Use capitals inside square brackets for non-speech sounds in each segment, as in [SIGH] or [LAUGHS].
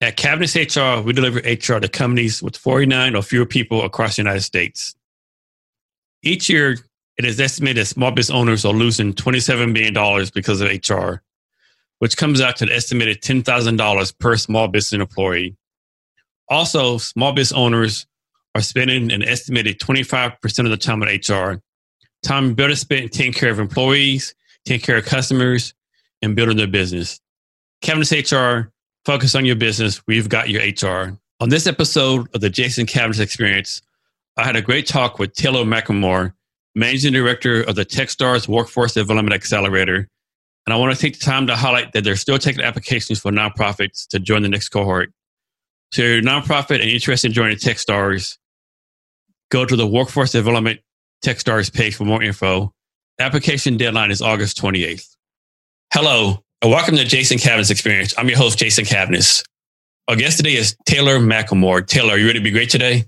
At Cavness HR, we deliver HR to companies with 49 or fewer people across the United States. Each year, it is estimated that small business owners are losing $27 billion because of HR, which comes out to an estimated $10,000 per small business employee. Also, small business owners are spending an estimated 25% of the time on HR, time better spent taking care of employees, taking care of customers, and building their business. Cavness HR, focus on your business. We've got your HR. On this episode of the Jason Cavness Experience, I had a great talk with Taylor McLemore, Managing Director of the Techstars Workforce Development Accelerator. And I want to take the time to highlight that they're still taking applications for nonprofits to join the next cohort. So, nonprofit and interested in joining Techstars, go to the Workforce Development Techstars page for more info. Application deadline is August 28th. Hello, Uh, welcome to Jason Cavness Experience. I'm your host, Jason Cavness. Our guest today is Taylor McLemore. Taylor, are you ready to be great today?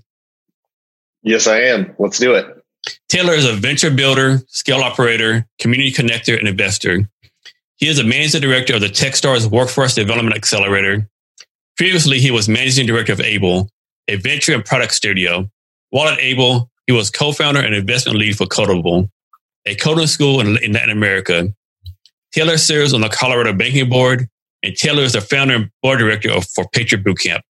Yes, I am. Let's do it. Taylor is a venture builder, scale operator, community connector, and investor. He is a managing director of the Techstars Workforce Development Accelerator. Previously, he was managing director of Able, a venture and product studio. While at Able, he was co-founder and investment lead for Codeable, a coding school in Latin America. Taylor serves on the Colorado Banking Board, and Taylor is the founder and board director of For Patriot Bootcamp,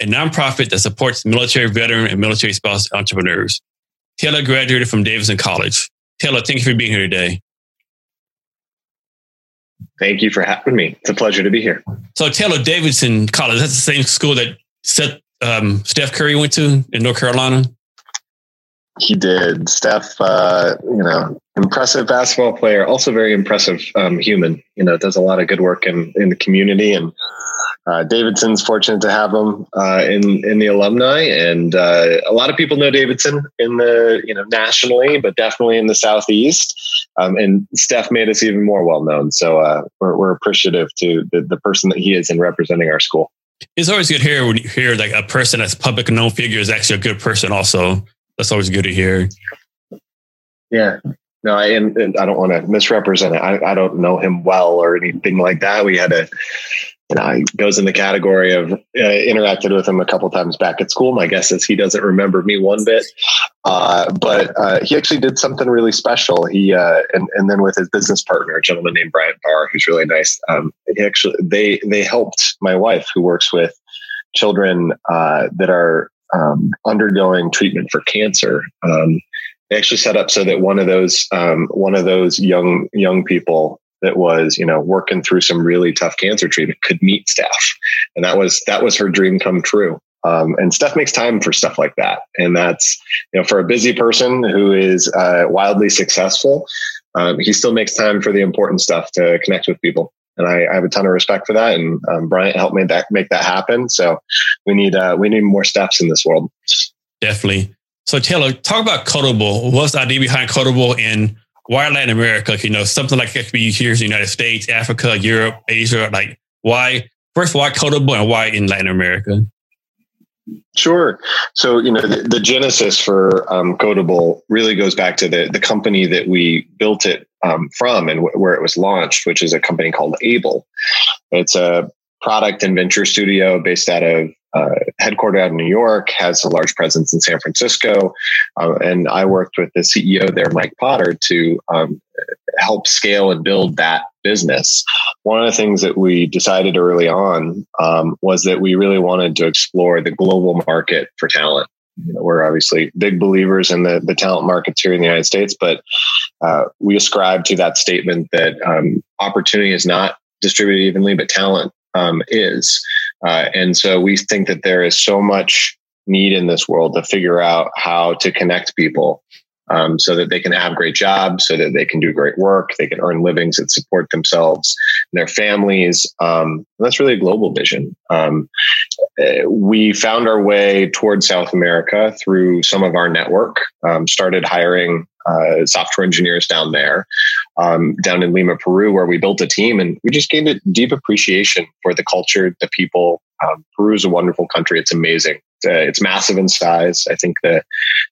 a nonprofit that supports military veteran and military spouse entrepreneurs. Taylor graduated from Davidson College. Taylor, thank you for being here today. Thank you for having me. It's a pleasure to be here. So, Taylor Davidson College, that's the same school that Seth, um, Steph Curry went to in North Carolina. He did. Steph, uh, you know, impressive basketball player, also very impressive um, human. You know, does a lot of good work in, in the community. And uh, Davidson's fortunate to have him uh, in in the alumni, and uh, a lot of people know Davidson in the you know nationally, but definitely in the southeast. Um, and Steph made us even more well known, so uh, we're, we're appreciative to the, the person that he is in representing our school. It's always good to hear when you hear like a person that's public known figure is actually a good person. Also, that's always good to hear. Yeah. No, I, and, and I don't want to misrepresent it. I, I don't know him well or anything like that. We had a, you know, he goes in the category of uh, interacted with him a couple times back at school. My guess is he doesn't remember me one bit, uh, but uh, he actually did something really special. He uh, and and then with his business partner, a gentleman named Bryant Barr, who's really nice. Um, he actually they they helped my wife, who works with children uh, that are um, undergoing treatment for cancer. Um, they actually set up so that one of those um, one of those young young people that was you know working through some really tough cancer treatment could meet Steph, and that was that was her dream come true. Um, and Steph makes time for stuff like that, and that's you know for a busy person who is uh, wildly successful, um, he still makes time for the important stuff to connect with people. And I, I have a ton of respect for that. And um, Bryant helped me that make that happen. So we need uh, we need more Stephs in this world. Definitely. So Taylor, talk about Codeable. What's the idea behind Codeable and why Latin America? You know, something like it could be here in the United States, Africa, Europe, Asia. Like why first why Codeable and why in Latin America? Sure. So, you know, the, the genesis for um, Codeable really goes back to the, the company that we built it um, from and w- where it was launched, which is a company called Able. It's a product and venture studio based out of uh, headquartered out in New York, has a large presence in San Francisco. Uh, and I worked with the CEO there, Mike Potter, to um, help scale and build that business. One of the things that we decided early on um, was that we really wanted to explore the global market for talent. You know, we're obviously big believers in the, the talent markets here in the United States, but uh, we ascribe to that statement that um, opportunity is not distributed evenly, but talent um, is. Uh, and so we think that there is so much need in this world to figure out how to connect people um, so that they can have great jobs, so that they can do great work, they can earn livings that support themselves and their families. Um, that's really a global vision. Um, uh, we found our way towards South America through some of our network, um, started hiring uh, software engineers down there, um, down in Lima, Peru, where we built a team and we just gained a deep appreciation for the culture, the people. Um, Peru is a wonderful country. It's amazing. Uh, it's massive in size. I think the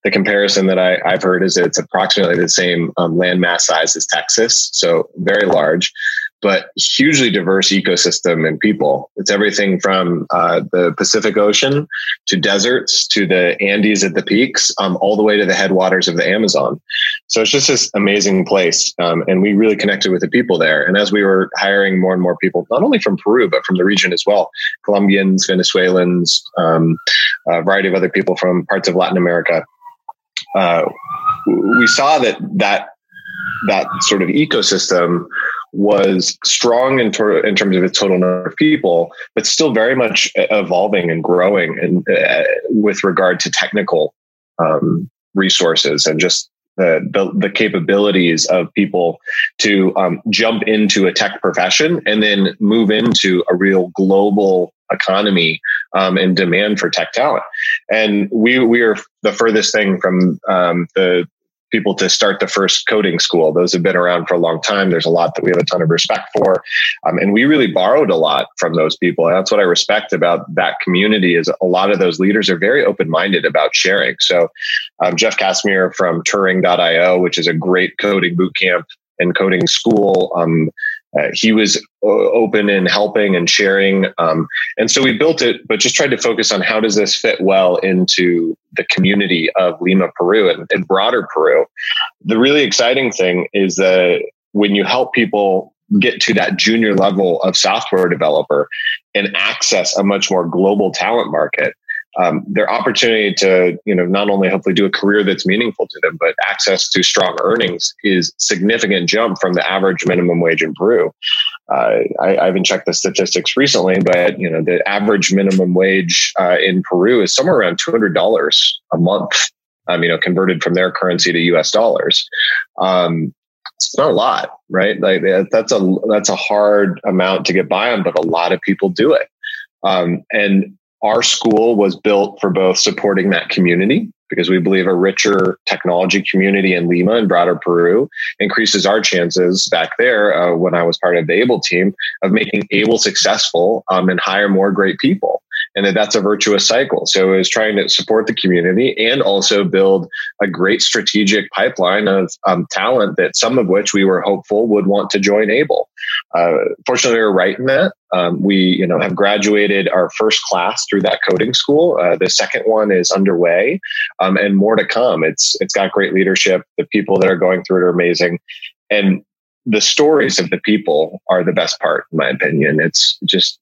the comparison that I, have heard is that it's approximately the same um, land mass size as Texas, so very large but hugely diverse ecosystem and people. It's everything from uh, the Pacific Ocean to deserts to the Andes at the peaks, um, all the way to the headwaters of the Amazon. So it's just this amazing place. Um, and we really connected with the people there. And as we were hiring more and more people, not only from Peru, but from the region as well Colombians, Venezuelans, um, a variety of other people from parts of Latin America. Uh, we saw that that that sort of ecosystem was strong in, ter- in terms of its total number of people, but still very much evolving and growing and uh, with regard to technical um, resources and just the, the, the, capabilities of people to um, jump into a tech profession and then move into a real global economy um, and demand for tech talent. And we we are the furthest thing from um, the people to start the first coding school. Those have been around for a long time. There's a lot that we have a ton of respect for. Um, and we really borrowed a lot from those people. And that's what I respect about that community is a lot of those leaders are very open-minded about sharing. So um, Jeff Casimir from Turing.io, which is a great coding bootcamp and coding school, um, uh, he was uh, open and helping and sharing. Um, and so we built it, but just tried to focus on how does this fit well into the community of Lima, Peru and, and broader Peru. The really exciting thing is that when you help people get to that junior level of software developer and access a much more global talent market, um, their opportunity to you know not only hopefully do a career that's meaningful to them but access to strong earnings is significant jump from the average minimum wage in peru. Uh, I, I, haven't checked the statistics recently but you know the average minimum wage uh, in peru is somewhere around $200 a month um, you know converted from their currency to us dollars. Um, it's not a lot right? Like that's a that's a hard amount to get by on but a lot of people do it. Um, and our school was built for both supporting that community because we believe a richer technology community in Lima and broader Peru increases our chances back there uh, when I was part of the ABLE team of making ABLE successful um, and hire more great people and that that's a virtuous cycle. So it was trying to support the community and also build a great strategic pipeline of um, talent that some of which we were hopeful would want to join Able. Uh, fortunately, we were right in that. Um, we, you know, have graduated our first class through that coding school. Uh, the second one is underway, um, and more to come. It's it's got great leadership. The people that are going through it are amazing, and the stories of the people are the best part, in my opinion. It's just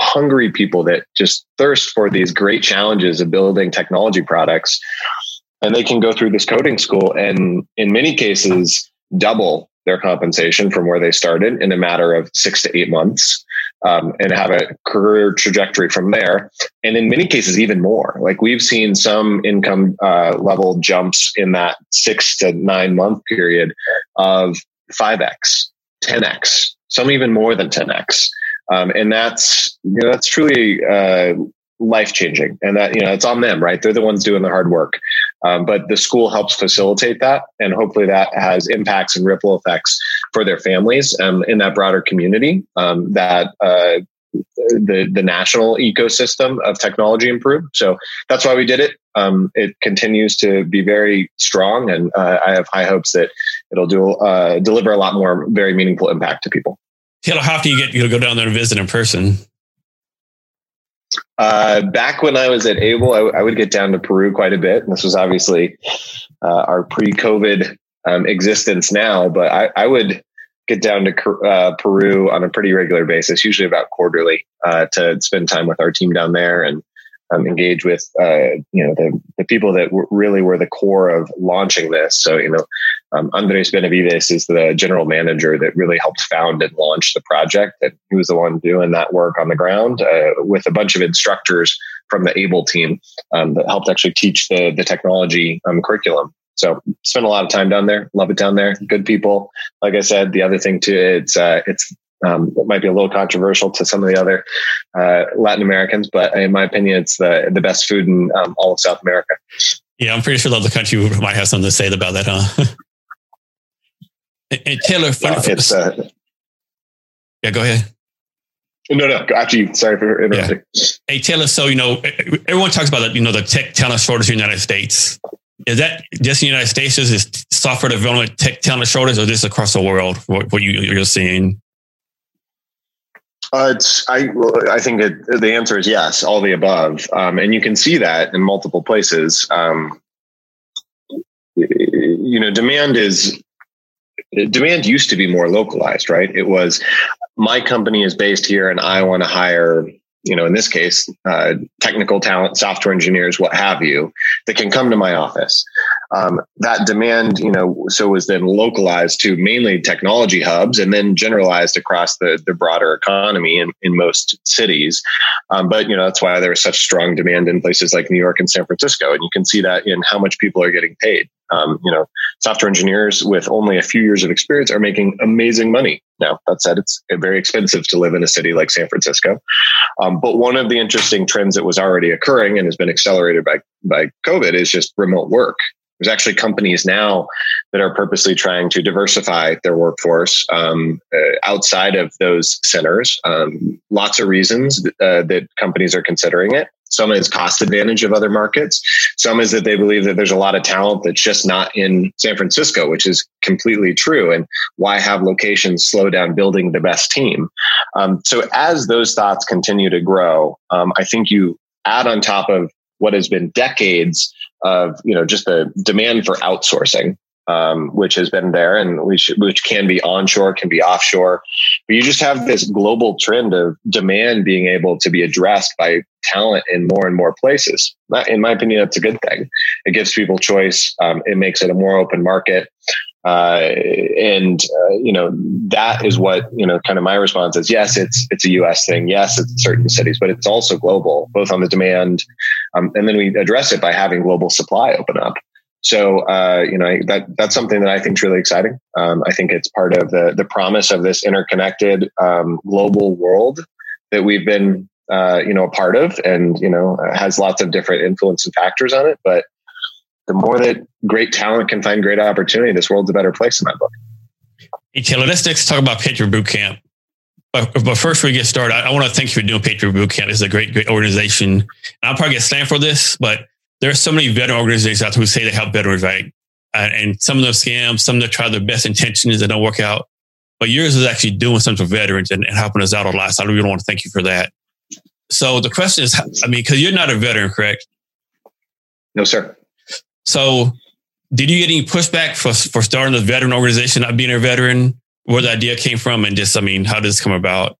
hungry people that just thirst for these great challenges of building technology products. And they can go through this coding school and, in many cases, double their compensation from where they started in a matter of six to eight months um, and have a career trajectory from there. And in many cases, even more. Like we've seen some income uh, level jumps in that six to nine month period of 5x, 10x, some even more than 10x. Um, and that's you know, that's truly uh, life changing, and that you know it's on them, right? They're the ones doing the hard work. Um, but the school helps facilitate that, and hopefully that has impacts and ripple effects for their families um, in that broader community. Um, that uh, the the national ecosystem of technology improve. So that's why we did it. Um, it continues to be very strong, and uh, I have high hopes that it'll do uh, deliver a lot more very meaningful impact to people. How often you get you go down there and visit in person? Uh, back when I was at Able, I, I, would get down to Peru quite a bit. And this was obviously uh, our pre-COVID um, existence now, but I, I, would get down to uh, Peru on a pretty regular basis, usually about quarterly, uh, to spend time with our team down there and um, engage with uh, you know the, the people that w- really were the core of launching this. So you know, um, Andres Benavides is the general manager that really helped found and launch the project, and he was the one doing that work on the ground uh, with a bunch of instructors from the Able team um, that helped actually teach the the technology um, curriculum. So spend a lot of time down there. Love it down there. Good people. Like I said, the other thing too, it's uh, it's um, it might be a little controversial to some of the other uh, Latin Americans, but in my opinion, it's the the best food in um, all of South America. Yeah, I'm pretty sure the other country might have something to say about that, huh? [LAUGHS] and, and Taylor, Yeah, it's, uh, yeah, go ahead. no, no. After you, sorry for interrupting. Hey Taylor, so you know everyone talks about you know the tech talent shortage in the United States. Is that just in the United States? Is this software development tech talent shortage, or this across the world? What, what you, you're seeing? Uh, it's I I think it, the answer is yes, all the above, um, and you can see that in multiple places. Um, you know, demand is demand used to be more localized, right? It was my company is based here, and I want to hire you know, in this case, uh, technical talent, software engineers, what have you, that can come to my office. Um, that demand, you know, so was then localized to mainly technology hubs and then generalized across the, the broader economy in, in most cities. Um, but, you know, that's why there was such strong demand in places like New York and San Francisco. And you can see that in how much people are getting paid. Um, you know, software engineers with only a few years of experience are making amazing money. Now, that said, it's very expensive to live in a city like San Francisco. Um, but one of the interesting trends that was already occurring and has been accelerated by, by COVID is just remote work. There's actually companies now that are purposely trying to diversify their workforce um, uh, outside of those centers. Um, lots of reasons uh, that companies are considering it. Some is cost advantage of other markets. Some is that they believe that there's a lot of talent that's just not in San Francisco, which is completely true. And why have locations slow down building the best team? Um, so as those thoughts continue to grow, um, I think you add on top of what has been decades of you know just the demand for outsourcing um, which has been there and which which can be onshore can be offshore. But you just have this global trend of demand being able to be addressed by talent in more and more places. In my opinion that's a good thing. It gives people choice. Um, it makes it a more open market. Uh, and uh, you know that is what you know kind of my response is yes it's it's a us thing. Yes it's certain cities but it's also global both on the demand um, and then we address it by having global supply open up so uh, you know that that's something that I think is really exciting. Um, I think it's part of the the promise of this interconnected um, global world that we've been uh, you know a part of, and you know has lots of different influence and factors on it. But the more that great talent can find great opportunity, this world's a better place in my book. Hey Taylor, let's next talk about Patriot Boot Camp. But, but first, we get started, I, I want to thank you for doing Patriot Boot Camp. It's a great, great organization. And I'll probably get slammed for this, but there are so many veteran organizations out there who say they help veterans, right? And some of them scam, some of them try their best intentions that don't work out. But yours is actually doing something for veterans and, and helping us out a lot. So I really want to thank you for that. So the question is, I mean, because you're not a veteran, correct? No, sir. So did you get any pushback for, for starting a veteran organization, not being a veteran? Where the idea came from, and just, I mean, how did this come about?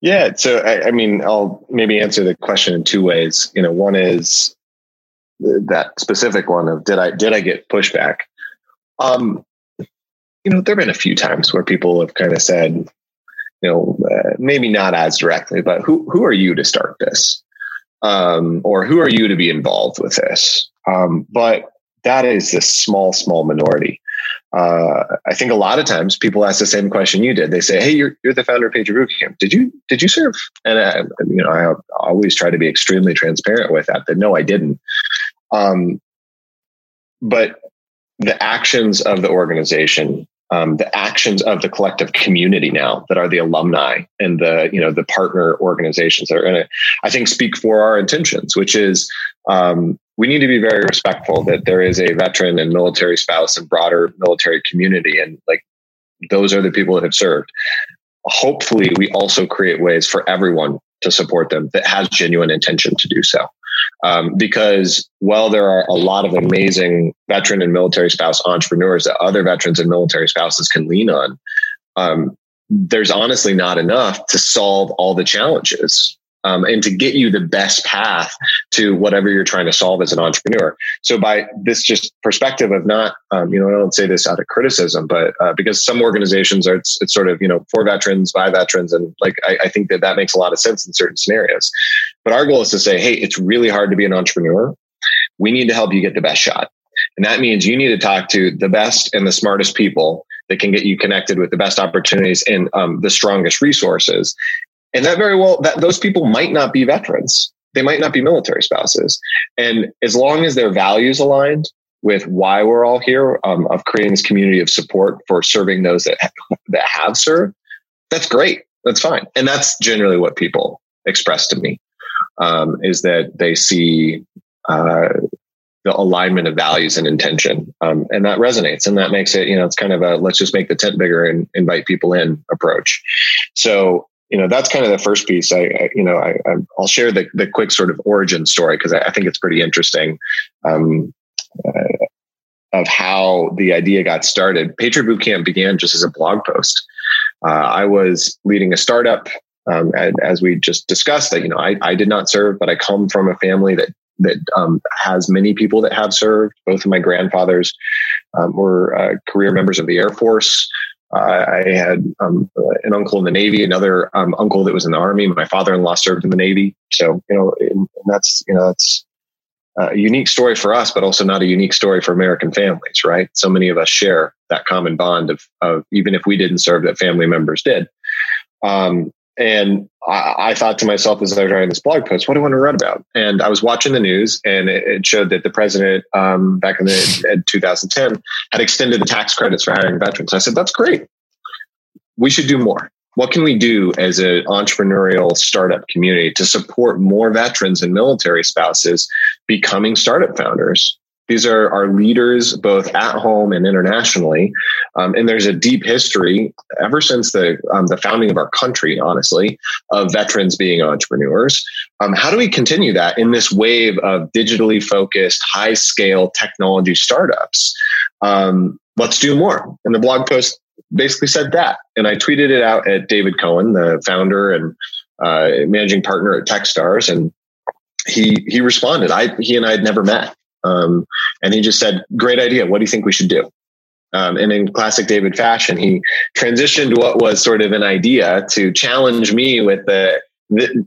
Yeah. So, I, I, mean, I'll maybe answer the question in two ways. You know, one is that specific one of did I did I get pushback? Um, you know, there've been a few times where people have kind of said, you know, uh, maybe not as directly, but who who are you to start this, um, or who are you to be involved with this? Um, but that is a small, small minority uh, I think a lot of times people ask the same question you did. They say, "Hey, you're you're the founder of Patriot Boot Camp. Did you did you serve?" And I, you know, I always try to be extremely transparent with that. That no, I didn't. Um, but the actions of the organization, um, the actions of the collective community now that are the alumni and the you know the partner organizations that are in it, I think speak for our intentions, which is um, we need to be very respectful that there is a veteran and military spouse and broader military community and like those are the people that have served. Hopefully we also create ways for everyone to support them that has genuine intention to do so. Um, because while there are a lot of amazing veteran and military spouse entrepreneurs that other veterans and military spouses can lean on um, there's honestly not enough to solve all the challenges um, and to get you the best path to whatever you're trying to solve as an entrepreneur. So by this just perspective of not, um, you know, I don't say this out of criticism, but uh, because some organizations are, it's, it's, sort of, you know, for veterans, by veterans. And like, I, I think that that makes a lot of sense in certain scenarios. But our goal is to say, hey, it's really hard to be an entrepreneur. We need to help you get the best shot. And that means you need to talk to the best and the smartest people that can get you connected with the best opportunities and um, the strongest resources. And that very well, that those people might not be veterans. They might not be military spouses. And as long as their values aligned with why we're all here, um, of creating this community of support for serving those that, that have served, that's great. That's fine. And that's generally what people express to me um, is that they see uh, the alignment of values and intention. Um, and that resonates and that makes it, you know, it's kind of a let's just make the tent bigger and invite people in approach. So, you know, that's kind of the first piece. I, I you know, I, will share the, the quick sort of origin story because I, I, think it's pretty interesting um, uh, of how the idea got started. Patriot Boot Camp began just as a blog post. Uh, I was leading a startup um, and as we just discussed that, you know, I, I did not serve, but I come from a family that that um, has many people that have served. Both of my grandfathers um, were uh, career members of the Air Force. Uh, I had um, an uncle in the Navy, another um, uncle that was in the Army. My father-in-law served in the Navy. So, you know, and that's, you know, that's a unique story for us, but also not a unique story for American families, right? So many of us share that common bond of, of even if we didn't serve, that family members did. Um, and I, I, thought to myself as I was writing this blog post, what do I want to write about? And I was watching the news, and it, it showed that the president um, back in, the, in 2010 had extended the tax credits for hiring veterans. I said, that's great. We should do more. What can we do as an entrepreneurial startup community to support more veterans and military spouses becoming startup founders? These are our leaders both at home and internationally. Um, and there's a deep history ever since the, um, the founding of our country, honestly, of veterans being entrepreneurs. Um, how do we continue that in this wave of digitally focused, high scale technology startups? Um, let's do more. And the blog post basically said that. And I tweeted it out at David Cohen, the founder and uh, managing partner at Techstars. And he he responded. I he and I had never met. Um, and he just said, Great idea. What do you think we should do? Um, and in classic David fashion, he transitioned what was sort of an idea to challenge me with the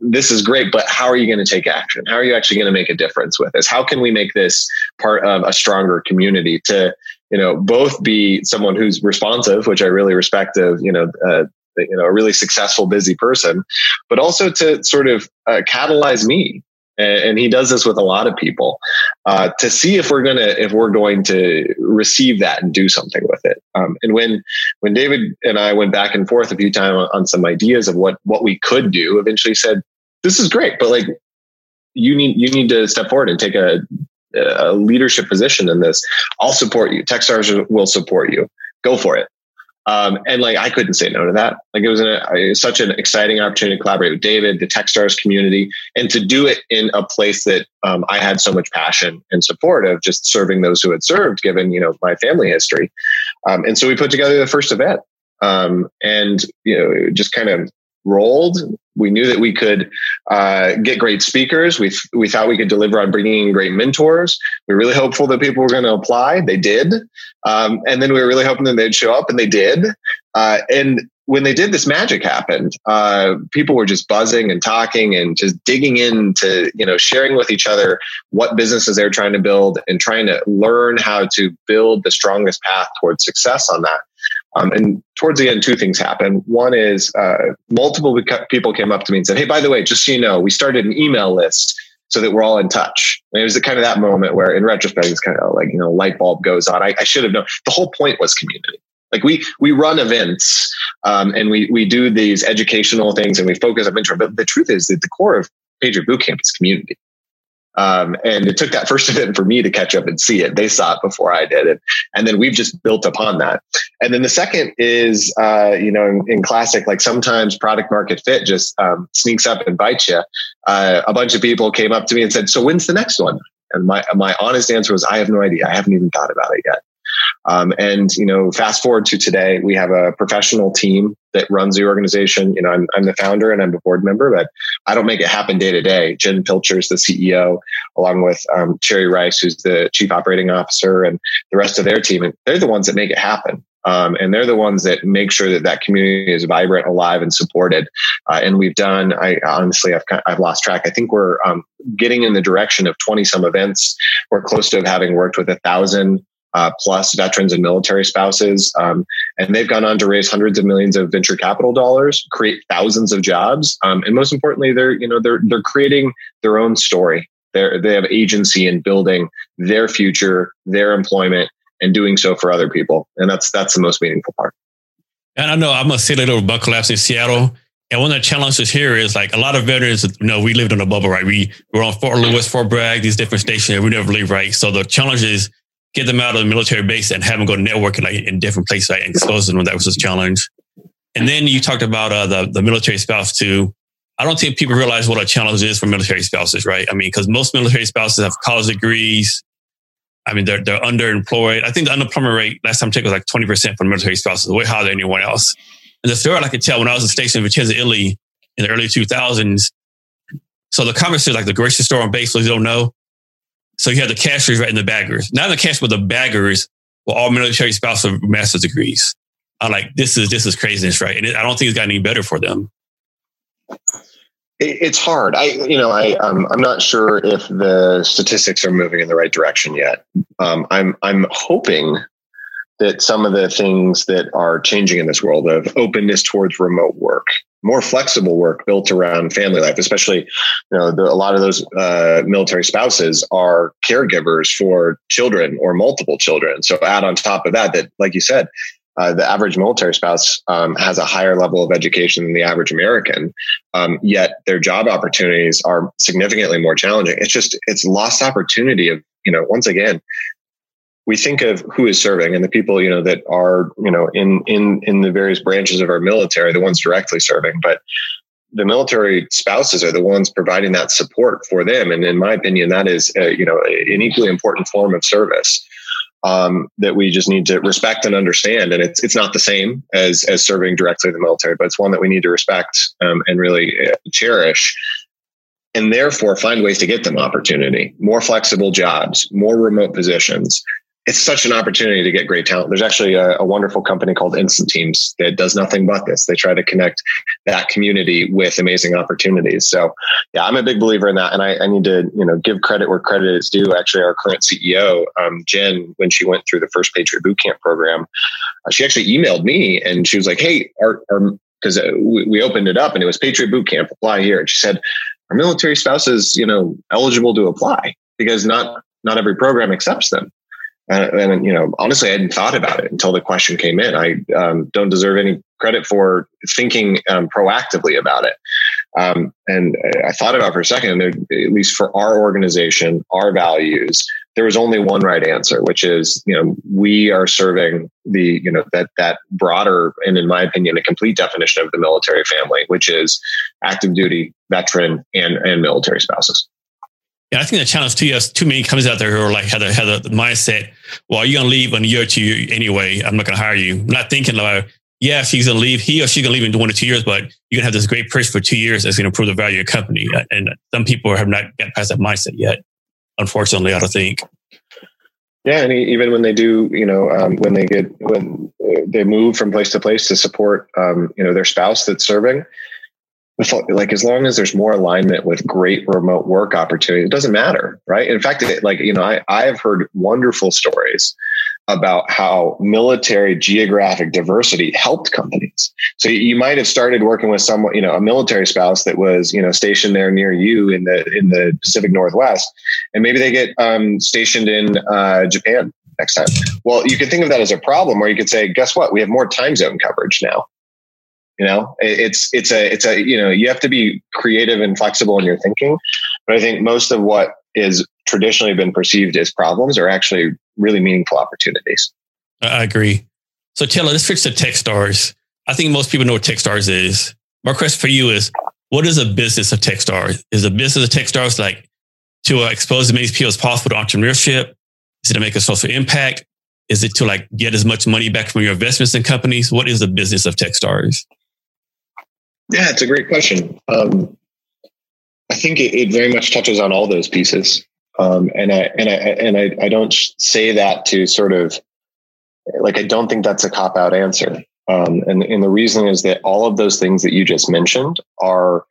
this is great, but how are you going to take action? How are you actually going to make a difference with this? How can we make this part of a stronger community to, you know, both be someone who's responsive, which I really respect of, you know, uh, you know, a really successful, busy person, but also to sort of uh, catalyze me and he does this with a lot of people uh, to see if we're gonna if we're going to receive that and do something with it. Um, and when when David and I went back and forth a few times on, some ideas of what what we could do, eventually said, "This is great, but like you need you need to step forward and take a, a leadership position in this. I'll support you. Techstars will support you. Go for it." Um, and like I couldn't say no to that. Like it was, an, such an exciting opportunity to collaborate with David, the Techstars community, and to do it in a place that um, I had so much passion and support of just serving those who had served, given you know my family history. Um, and so we put together the first event, um, and you know just kind of rolled. We knew that we could uh, get great speakers. We we thought we could deliver on bringing in great mentors. We were really hopeful that people were going to apply. They did, um, and then we were really hoping that they'd show up, and they did. Uh, and when they did, this magic happened. Uh, people were just buzzing and talking and just digging into, you know, sharing with each other what businesses they're trying to build and trying to learn how to build the strongest path towards success on that. Um, and towards the end, two things happened. One is uh, multiple people came up to me and said, "Hey, by the way, just so you know, we started an email list so that we're all in touch." And it was kind of that moment where, in retrospect, it's kind of like you know, light bulb goes on. I, I should have known. The whole point was community. Like we we run events um, and we we do these educational things and we focus on mentoring. But the truth is that the core of Patriot Bootcamp is community. Um, and it took that first [LAUGHS] event for me to catch up and see it. They saw it before I did it. And then we've just built upon that. And then the second is, uh, you know, in, in, classic, like sometimes product market fit just um, sneaks up and bites you. Uh, a bunch of people came up to me and said, so when's the next one? And my, my honest answer was, I have no idea. I haven't even thought about it yet. Um, and you know, fast forward to today, we have a professional team that runs the organization. You know, I'm, I'm the founder and I'm a board member, but I don't make it happen day to day. Jen Pilcher is the CEO, along with um, Cherry Rice, who's the chief operating officer, and the rest of their team. And they're the ones that make it happen. Um, and they're the ones that make sure that that community is vibrant, alive, and supported. Uh, and we've done, I honestly, I've, I've lost track. I think we're um, getting in the direction of 20 some events. We're close to having worked with a thousand uh, plus veterans and military spouses. Um, and they've gone on to raise hundreds of millions of venture capital dollars, create thousands of jobs. Um, and most importantly, they're, you know, they're, they're creating their own story. They're, they have agency in building their future, their employment, and doing so for other people. And that's that's the most meaningful part. And I know I'm a city little buck collapse in Seattle. And one of the challenges here is like a lot of veterans, you know, we lived in a bubble, right? We were on Fort Lewis, Fort Bragg, these different stations, we never leave, right? So the challenge is get them out of the military base and have them go networking like in different places, right? And expose them. That was a challenge. And then you talked about uh, the, the military spouse too. I don't think people realize what a challenge is for military spouses, right? I mean, because most military spouses have college degrees, I mean, they're, they're underemployed. I think the unemployment rate last time I checked was like 20% for military spouses, way higher than anyone else. And the third I could tell when I was stationed in Vicenza, Italy in the early 2000s. So the conversation, like the grocery store on base, so you don't know. So you have the cashiers right in the baggers. Not the cashiers, but the baggers were all military spouses with master's degrees. I'm like, this is, this is craziness, right? And it, I don't think it's gotten any better for them it's hard. I, you know, I, um, I'm not sure if the statistics are moving in the right direction yet. Um, I'm, I'm hoping that some of the things that are changing in this world of openness towards remote work, more flexible work built around family life, especially, you know, the, a lot of those uh, military spouses are caregivers for children or multiple children. So add on top of that, that, like you said, uh, the average military spouse um, has a higher level of education than the average American, um, yet their job opportunities are significantly more challenging. It's just it's lost opportunity of you know once again we think of who is serving and the people you know that are you know in in in the various branches of our military, the ones directly serving, but the military spouses are the ones providing that support for them, and in my opinion, that is uh, you know an equally important form of service um, that we just need to respect and understand. And it's it's not the same as as serving directly in the military, but it's one that we need to respect um, and really uh, cherish. And therefore, find ways to get them opportunity, more flexible jobs, more remote positions, it's such an opportunity to get great talent. There's actually a, a, wonderful company called Instant Teams that does nothing but this. They try to connect that community with amazing opportunities. So, yeah, I'm a big believer in that, and I, I need to you know give credit where credit is due. Actually, our current CEO, um, Jen, when she went through the first Patriot Bootcamp program, uh, she actually emailed me and she was like, "Hey, our because uh, we, we opened it up and it was Patriot Bootcamp. Apply here." And she said, "Our military spouses, you know, eligible to apply because not not every program accepts them." And, and, you know, honestly, I hadn't thought about it until the question came in. I um, don't deserve any credit for thinking um, proactively about it. Um, and I thought about it for a second, at least for our organization, our values, there was only one right answer, which is, you know, we are serving the, you know, that, that broader, and in my opinion, a complete definition of the military family, which is active duty, veteran, and, and military spouses. Yeah, I think the challenge too is too many companies out there who are like had a, had a mindset, well, you're gonna leave in a year or two anyway. I'm not gonna hire you. I'm not thinking like, yeah, she's gonna leave, he or she's gonna leave in one or two years, but you're gonna have this great person for two years that's gonna improve the value of your company. And some people have not got past that mindset yet. Unfortunately, I don't think. Yeah, and even when they do, you know, um, when they get when they move from place to place to support, um, you know, their spouse that's serving, like as long as there's more alignment with great remote work opportunity, it doesn't matter, right? In fact, it, like you know, I I have heard wonderful stories about how military geographic diversity helped companies. So you might have started working with someone, you know, a military spouse that was, you know, stationed there near you in the in the Pacific Northwest, and maybe they get um, stationed in uh, Japan next time. Well, you could think of that as a problem, or you could say, guess what? We have more time zone coverage now. You know, it's it's a it's a you know you have to be creative and flexible in your thinking. But I think most of what is traditionally been perceived as problems are actually really meaningful opportunities. I agree. So Taylor, let's fix the Techstars. I think most people know what Techstars is. My question for you is, what is a business of Techstars? Is a business of Techstars like to expose as many people as possible to entrepreneurship? Is it to make a social impact? Is it to like get as much money back from your investments in companies? What is the business of Techstars? Yeah, it's a great question. Um, I think it, it, very much touches on all those pieces, um, and I and I and I, I don't say that to sort of like I don't think that's a cop out answer. Um, and, and the reason is that all of those things that you just mentioned are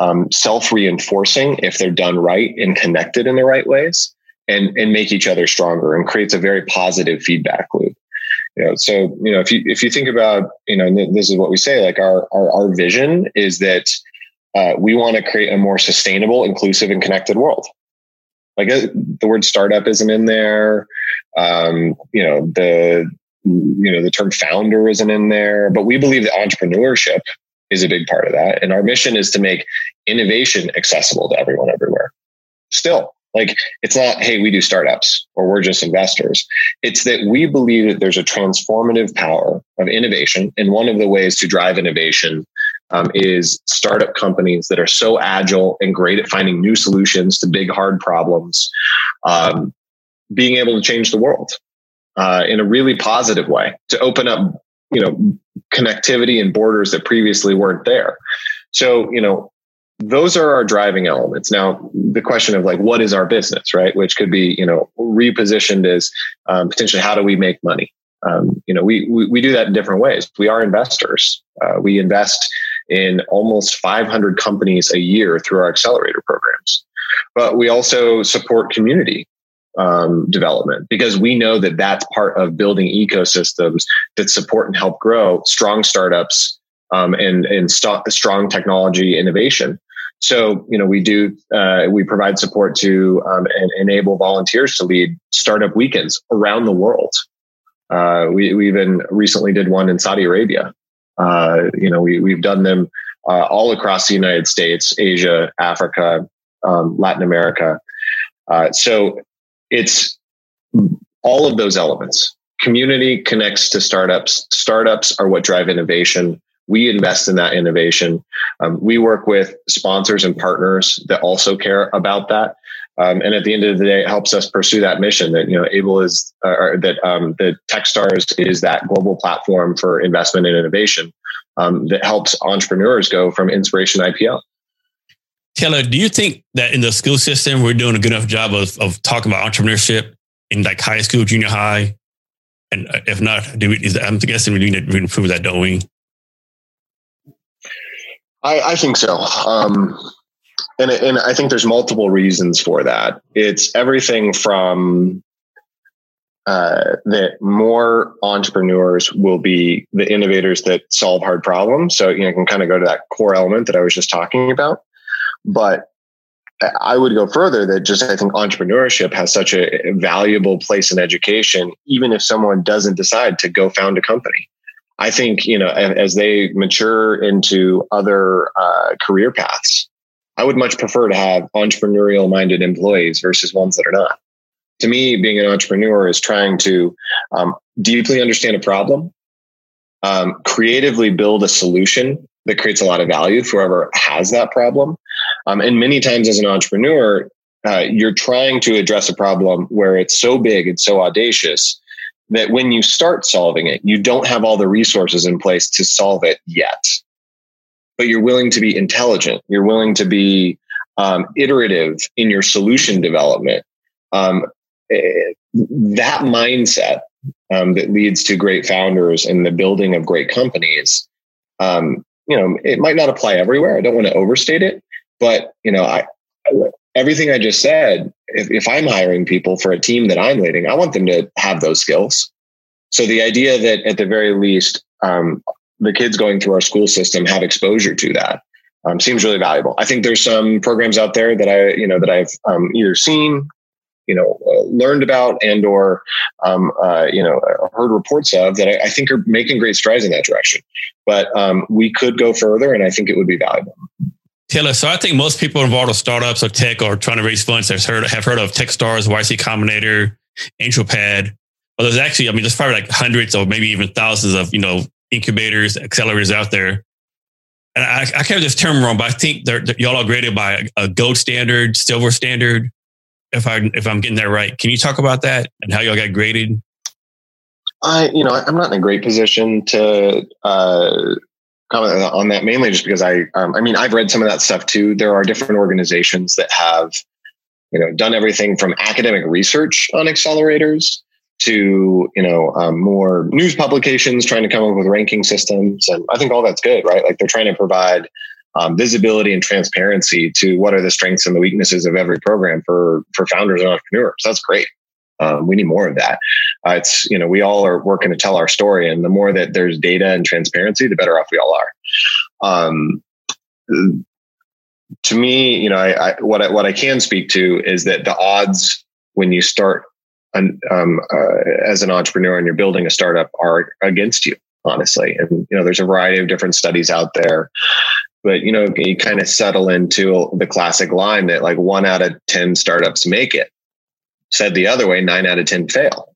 um, self reinforcing if they're done right and connected in the right ways and, and make each other stronger and creates a very positive feedback loop. You know, so, you know, if you, if you think about, you know, this is what we say, like our, our, our vision is that uh, we want to create a more sustainable, inclusive and connected world. Like uh, the word startup isn't in there. Um, you know, the, you know, the term founder isn't in there, but we believe that entrepreneurship is a big part of that. And our mission is to make innovation accessible to everyone everywhere. Still, like it's not, hey, we do startups or we're just investors. It's that we believe that there's a transformative power of innovation. And one of the ways to drive innovation um, is startup companies that are so agile and great at finding new solutions to big, hard problems, um, being able to change the world uh, in a really positive way to open up, you know, connectivity and borders that previously weren't there. So, you know, those are our driving elements. Now, the question of like, what is our business, right? Which could be, you know, repositioned as um, potentially how do we make money? Um, you know, we, we, we do that in different ways. We are investors. Uh, we invest in almost 500 companies a year through our accelerator programs. But we also support community um, development because we know that that's part of building ecosystems that support and help grow strong startups um, and and st- strong technology innovation. So you know we do uh, we provide support to um, and enable volunteers to lead startup weekends around the world. Uh, we we even recently did one in Saudi Arabia. Uh, you know we we've done them uh, all across the United States, Asia, Africa, um, Latin America. Uh, so it's all of those elements. Community connects to startups. Startups are what drive innovation. We invest in that innovation. Um, we work with sponsors and partners that also care about that. Um, and at the end of the day, it helps us pursue that mission that you know Able is, uh, or that um, the TechStars is that global platform for investment and innovation um, that helps entrepreneurs go from inspiration to IPO. Taylor, do you think that in the school system we're doing a good enough job of, of talking about entrepreneurship in like high school, junior high? And uh, if not, do we, is, I'm guessing we need to improve that, don't we? I, I think so. Um, and, and I think there's multiple reasons for that. It's everything from uh, that more entrepreneurs will be the innovators that solve hard problems. So, you know, can kind of go to that core element that I was just talking about. But I would go further that just I think entrepreneurship has such a valuable place in education, even if someone doesn't decide to go found a company. I think, you know, as they mature into other uh, career paths, I would much prefer to have entrepreneurial minded employees versus ones that are not. To me, being an entrepreneur is trying to um, deeply understand a problem, um, creatively build a solution that creates a lot of value for whoever has that problem, um, and many times as an entrepreneur, uh, you're trying to address a problem where it's so big and so audacious that when you start solving it, you don't have all the resources in place to solve it yet. But you're willing to be intelligent. You're willing to be um, iterative in your solution development. Um, eh, that mindset um, that leads to great founders and the building of great companies, um, you know, it might not apply everywhere. I don't want to overstate it, but you know, I everything I just said. If, if I'm hiring people for a team that I'm leading, I want them to have those skills. So the idea that at the very least, um, the kids going through our school system have exposure to that um, seems really valuable. I think there's some programs out there that I, you know, that I've um, either seen, you know, uh, learned about and or, um, uh, you know, heard reports of that I, I, think are making great strides in that direction. But um, we could go further, and I think it would be valuable. Taylor, so I think most people involved with startups or tech or trying to raise funds have heard, have heard of TechStars, YC Combinator, AngelPad. But there's actually, I mean, there's probably like hundreds or maybe even thousands of, you know, incubators, accelerators out there. And I, I can't this term wrong, but I think they're, they're, y'all are graded by a, a gold standard, silver standard. If I if I'm getting that right, can you talk about that and how y'all got graded? I, you know, I'm not in a great position to uh, comment on that mainly just because I, um, I mean, I've read some of that stuff too. There are different organizations that have, you know, done everything from academic research on accelerators to you know um, more news publications trying to come up with ranking systems. And i think all that's good right? Like they're trying to provide um, visibility and transparency to what are the strengths and the weaknesses of every program for for founders and entrepreneurs. That's great um, we need more of that uh, it's you know we all are working to tell our story and the more that there's data and transparency the better off we all are um, to me you know I, I, what I, what I can speak to is that the odds when you start an, um, uh, as an entrepreneur and you're building a startup are against you, honestly. And, you know, there's a variety of different studies out there. But, you know, you kind of settle into the classic line that like one out of 10 startups make it. Said the other way, nine out of 10 fail.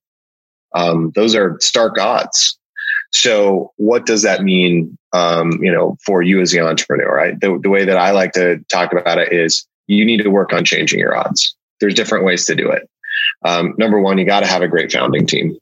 Um, those are stark odds. So what does that mean, um, you know, for you as the entrepreneur, right? The, the way that I like to talk about it is you need to work on changing your odds. There's different ways to do it. Um, number one, you got to have a great founding team.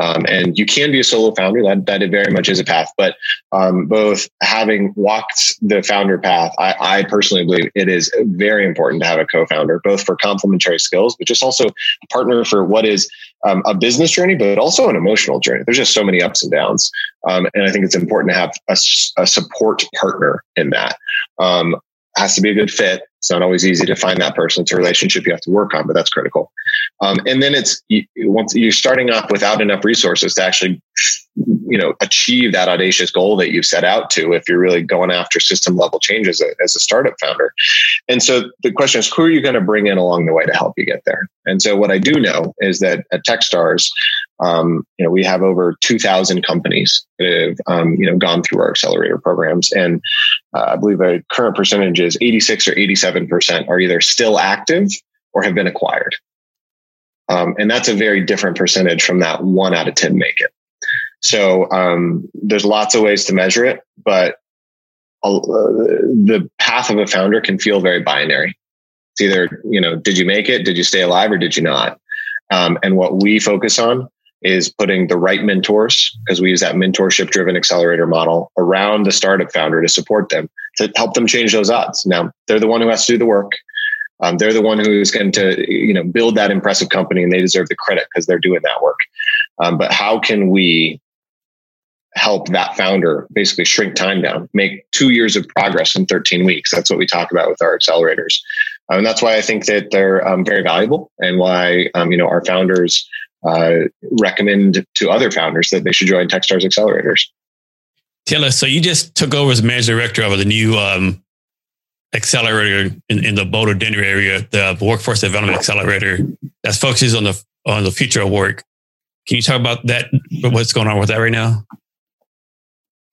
Um, and you can be a solo founder. That that very much is a path. But um, both having walked the founder path, I, I, personally believe it is very important to have a co-founder, both for complementary skills, but just also a partner for what is um, a business journey, but also an emotional journey. There's just so many ups and downs, um, and I think it's important to have a, a support partner in that. Um, has to be a good fit. It's not always easy to find that person. It's a relationship you have to work on, but that's critical. Um, and then it's you, once you're starting off without enough resources to actually, you know, achieve that audacious goal that you've set out to. If you're really going after system level changes as a startup founder, and so the question is, who are you going to bring in along the way to help you get there? And so what I do know is that at TechStars, um, you know, we have over 2,000 companies that have, um, you know, gone through our accelerator programs. And uh, I believe the current percentage is 86 or 87% are either still active or have been acquired. Um, and that's a very different percentage from that one out of 10 make it. So um, there's lots of ways to measure it, but uh, the path of a founder can feel very binary. It's either, you know, did you make it? Did you stay alive or did you not? Um, and what we focus on is putting the right mentors, because we use that mentorship driven accelerator model around the startup founder to support them, to help them change those odds. Now, they're the one who has to do the work. Um, they're the one who's going to, you know, build that impressive company and they deserve the credit because they're doing that work. Um, but how can we help that founder basically shrink time down, make two years of progress in 13 weeks? That's what we talk about with our accelerators. Um, and that's why I think that they're um, very valuable and why, um, you know, our founders uh, recommend to other founders that they should join Techstars accelerators. Taylor, so you just took over as managing director of the new um, accelerator in, in, the Boulder Denver area, the Workforce Development Accelerator that focuses on the on the future of work. Can you talk about that? What's going on with that right now?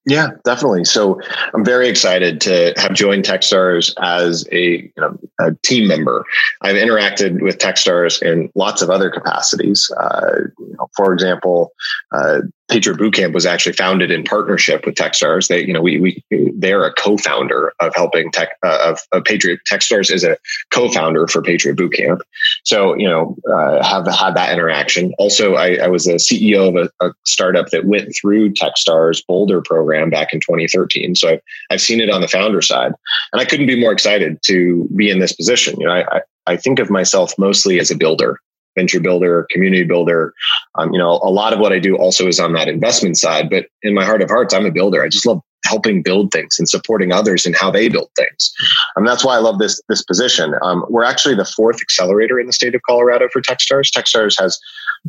Yeah, definitely. So I'm very excited to have joined Techstars as a, you know, a team member. I've interacted with Techstars in lots of other capacities. Uh, you know, for example, uh, Patriot Bootcamp was actually founded in partnership with Techstars. They, you know, we, we they're a co-founder of helping Tech uh, of, of, Patriot. Techstars is a co-founder for Patriot Bootcamp. So, you know, uh, have had that interaction. Also, I, I was a CEO of a, a, startup that went through Techstars Boulder program back in 2013. So I've, I've seen it on the founder side, and I couldn't be more excited to be in this position. You know, I, I I think of myself mostly as a builder venture builder, community builder. Um, you know, a lot of what I do also is on that investment side, but in my heart of hearts, I'm a builder. I just love helping build things and supporting others in how they build things. And that's why I love this, this position. Um, we're actually the fourth accelerator in the state of Colorado for Techstars. Techstars has,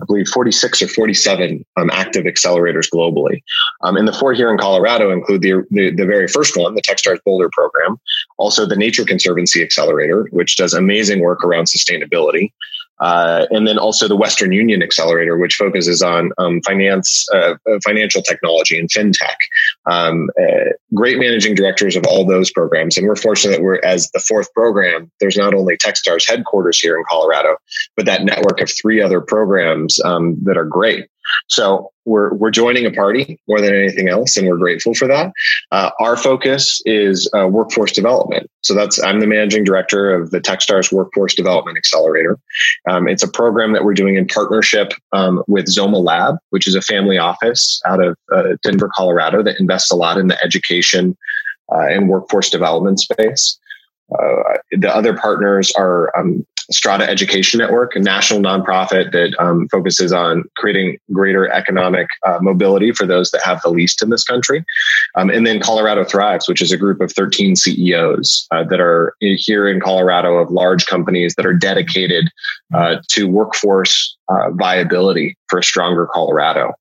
I believe, 46 or 47 um, active accelerators globally. Um, and the four here in Colorado include the, the, the very first one, the Techstars Boulder program, also the Nature Conservancy Accelerator, which does amazing work around sustainability. Uh, and then also the Western Union Accelerator, which focuses on um, finance, uh, uh, financial technology and fintech. Um, uh, great managing directors of all those programs, and we're fortunate that we're as the fourth program. There's not only TechStars headquarters here in Colorado, but that network of three other programs um, that are great. So we're we're joining a party more than anything else, and we're grateful for that. Uh, our focus is uh, workforce development. So that's I'm the managing director of the TechStars Workforce Development Accelerator. Um, it's a program that we're doing in partnership um, with Zoma Lab, which is a family office out of uh, Denver, Colorado, that invests a lot in the education uh, and workforce development space. Uh, the other partners are um, Strada Education Network, a national nonprofit that um, focuses on creating greater economic uh, mobility for those that have the least in this country. Um, and then Colorado Thrives, which is a group of 13 CEOs uh, that are here in Colorado of large companies that are dedicated uh, to workforce uh, viability for a stronger Colorado.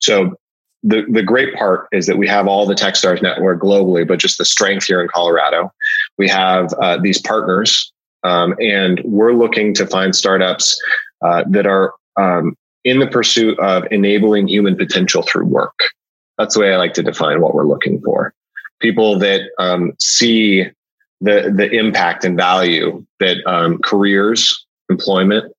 So the, the great part is that we have all the Techstars network globally, but just the strength here in Colorado. We have uh, these partners um, and we're looking to find startups uh, that are um, in the pursuit of enabling human potential through work. That's the way I like to define what we're looking for. People that um, see the the impact and value that um, careers, employment,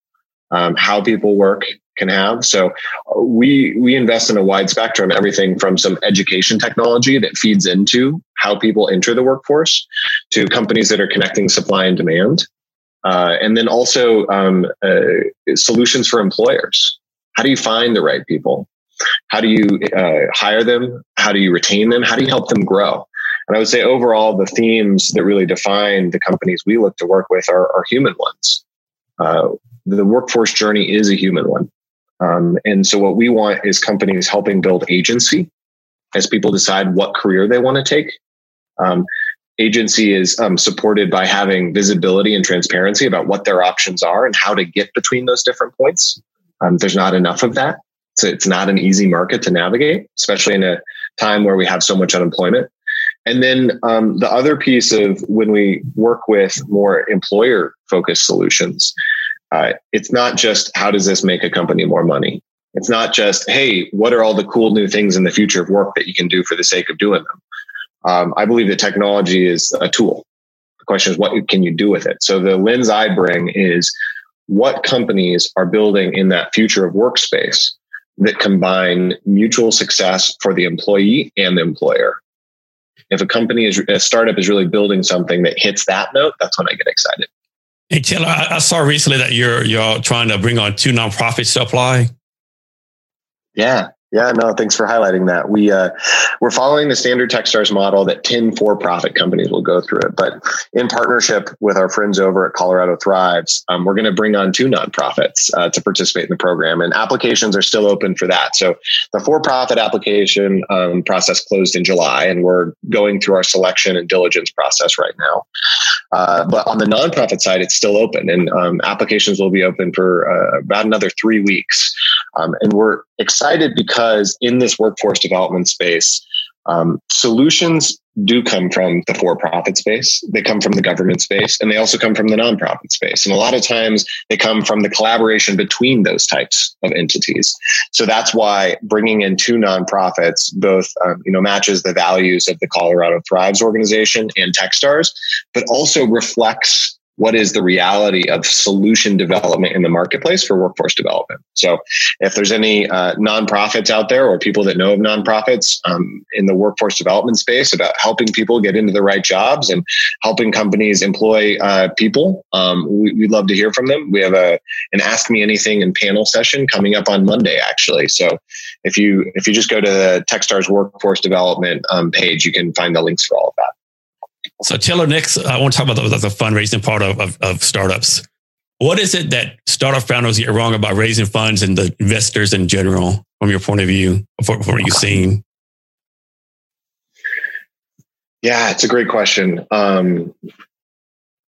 um, how people work can have. So uh, we we invest in a wide spectrum, everything from some education technology that feeds into how people enter the workforce to companies that are connecting supply and demand uh, and then also um, uh, solutions for employers. How do you find the right people? How do you uh, hire them? How do you retain them? How do you help them grow? And I would say overall, the themes that really define the companies we look to work with are, are human ones. Uh, the workforce journey is a human one. Um, and so what we want is companies helping build agency as people decide what career they want to take. Um, agency is um, supported by having visibility and transparency about what their options are and how to get between those different points. Um, there's not enough of that. So it's not an easy market to navigate, especially in a time where we have so much unemployment. And then um, the other piece of when we work with more employer focused solutions, uh, it's not just how does this make a company more money? It's not just, hey, what are all the cool new things in the future of work that you can do for the sake of doing them? Um, I believe that technology is a tool. The question is, what can you do with it? So the lens I bring is what companies are building in that future of workspace that combine mutual success for the employee and the employer. If a company is a startup is really building something that hits that note, that's when I get excited. Hey Taylor, I, I saw recently that you're you're trying to bring on two nonprofits to apply. Yeah, yeah, no, thanks for highlighting that. We uh, we're following the standard Techstars model that 10 for-profit companies will go through it, but in partnership with our friends over at Colorado Thrives, um, we're going to bring on two nonprofits uh, to participate in the program, and applications are still open for that. So the for-profit application um, process closed in July, and we're going through our selection and diligence process right now. Uh, but on the nonprofit side, it's still open, and um, applications will be open for uh, about another three weeks. Um, and we're excited because in this workforce development space, um, solutions do come from the for-profit space. They come from the government space, and they also come from the nonprofit space. And a lot of times, they come from the collaboration between those types of entities. So that's why bringing in two nonprofits both, um, you know, matches the values of the Colorado Thrives organization and TechStars, but also reflects what is the reality of solution development in the marketplace for workforce development. So, if there's any uh, nonprofits out there or people that know of nonprofits um, in the workforce development space about helping people get into the right jobs and helping companies employ uh, people, um, we, would love to hear from them. We have a an Ask Me Anything and panel session coming up on Monday, actually. So, if you if you just go to the TechStars Workforce Development um, page, you can find the links for all of that. So Taylor, next, I want to talk about the, the fundraising part of, of, of, startups. What is it that startup founders get wrong about raising funds and the investors in general, from your point of view, from, from what you've seen? Yeah, it's a great question. Um,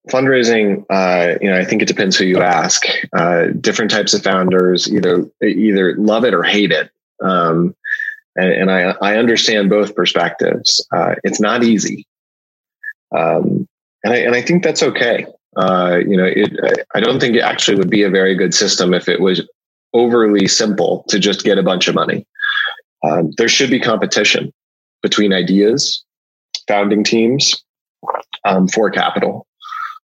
fundraising, uh, you know, I think it depends who you ask. Uh, different types of founders either either love it or hate it. Um, and, and I, I understand both perspectives. Uh, it's not easy. Um, and I, and I think that's okay. Uh, you know, it, I don't think it actually would be a very good system if it was overly simple to just get a bunch of money. Um, there should be competition between ideas, founding teams um, for capital.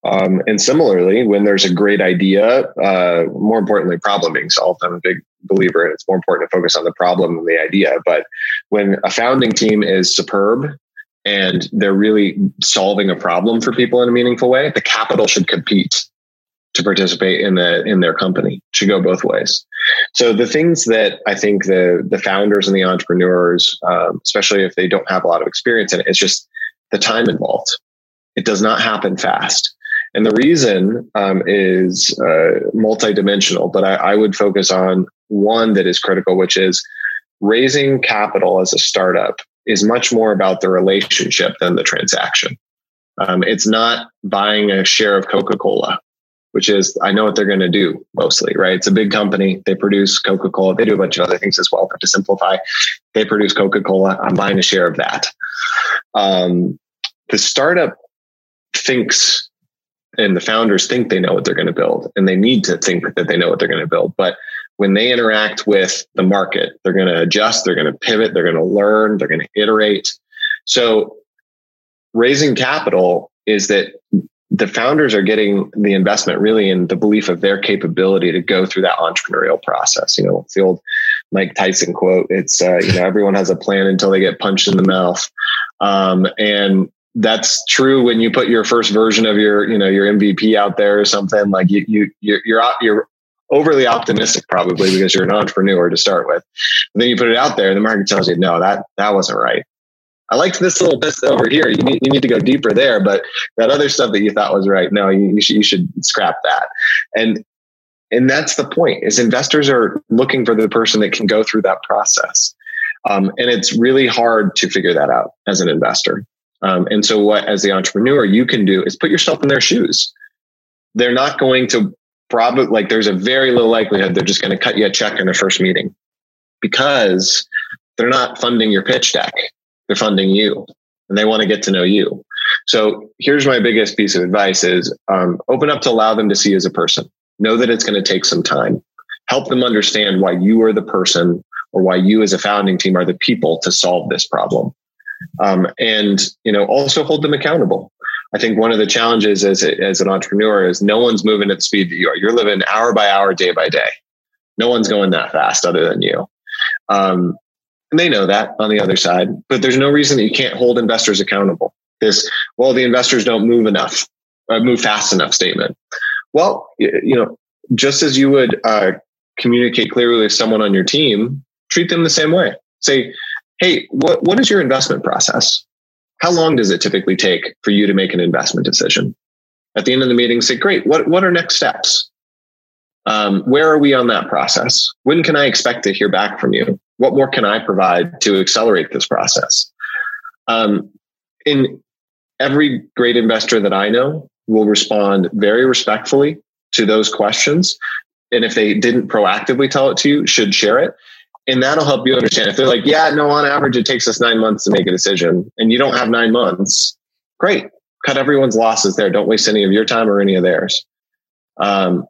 Um, and similarly, when there's a great idea, uh, more importantly, problem being solved, I'm a big believer in it's more important to focus on the problem than the idea. But when a founding team is superb and they're really solving a problem for people in a meaningful way, the capital should compete to participate in the in their company. It should go both ways. So the things that I think the the founders and the entrepreneurs, um, especially if they don't have a lot of experience in it, it's just the time involved. It does not happen fast. And the reason um, is uh, multidimensional, but I, I would focus on one that is critical, which is raising capital as a startup is much more about the relationship than the transaction. Um, it's not buying a share of Coca Cola, which is, I know what they're going to do mostly, right? It's a big company. They produce Coca Cola. They do a bunch of other things as well. But to simplify, they produce Coca Cola. I'm buying a share of that. Um, the startup thinks and the founders think they know what they're going to build and they need to think that they know what they're going to build. But when they interact with the market, they're going to adjust, they're going to pivot, they're going to learn, they're going to iterate. So raising capital is that the founders are getting the investment really in the belief of their capability to go through that entrepreneurial process. You know, it's the old Mike Tyson quote. It's, uh, you know, everyone has a plan until they get punched in the mouth. Um, and that's true when you put your first version of your, you know, your MVP out there or something like you, you, you're, you're, you're overly optimistic probably because you're an entrepreneur to start with. And then you put it out there and the market tells you, no, that, that wasn't right. I liked this little bit over here. You need, you need to go deeper there, but that other stuff that you thought was right, no, you, you should, you should scrap that. And, and that's the point is investors are looking for the person that can go through that process. Um, and it's really hard to figure that out as an investor. Um, and so what, as the entrepreneur, you can do is put yourself in their shoes. They're not going to probably like there's a very low likelihood they're just going to cut you a check in the first meeting because they're not funding your pitch deck. They're funding you and they want to get to know you. So here's my biggest piece of advice is um, open up to allow them to see you as a person. Know that it's going to take some time. Help them understand why you are the person or why you as a founding team are the people to solve this problem. Um, and, you know, also hold them accountable. I think one of the challenges as, a, as an entrepreneur is no one's moving at the speed that you are. You're living hour by hour, day by day. No one's going that fast other than you. Um, and they know that on the other side, but there's no reason that you can't hold investors accountable. This, well, the investors don't move enough, uh, move fast enough statement. Well, you know, just as you would uh, communicate clearly with someone on your team, treat them the same way. Say, hey, what, what is your investment process? How long does it typically take for you to make an investment decision? At the end of the meeting, say, great, what, what are next steps? Um, where are we on that process? When can I expect to hear back from you? What more can I provide to accelerate this process? Um, in every great investor that I know will respond very respectfully to those questions. And if they didn't proactively tell it to you, should share it and that'll help you understand. If they're like, yeah, no, on average, it takes us nine months to make a decision, and you don't have nine months, great. Cut everyone's losses there. Don't waste any of your time or any of theirs. Um,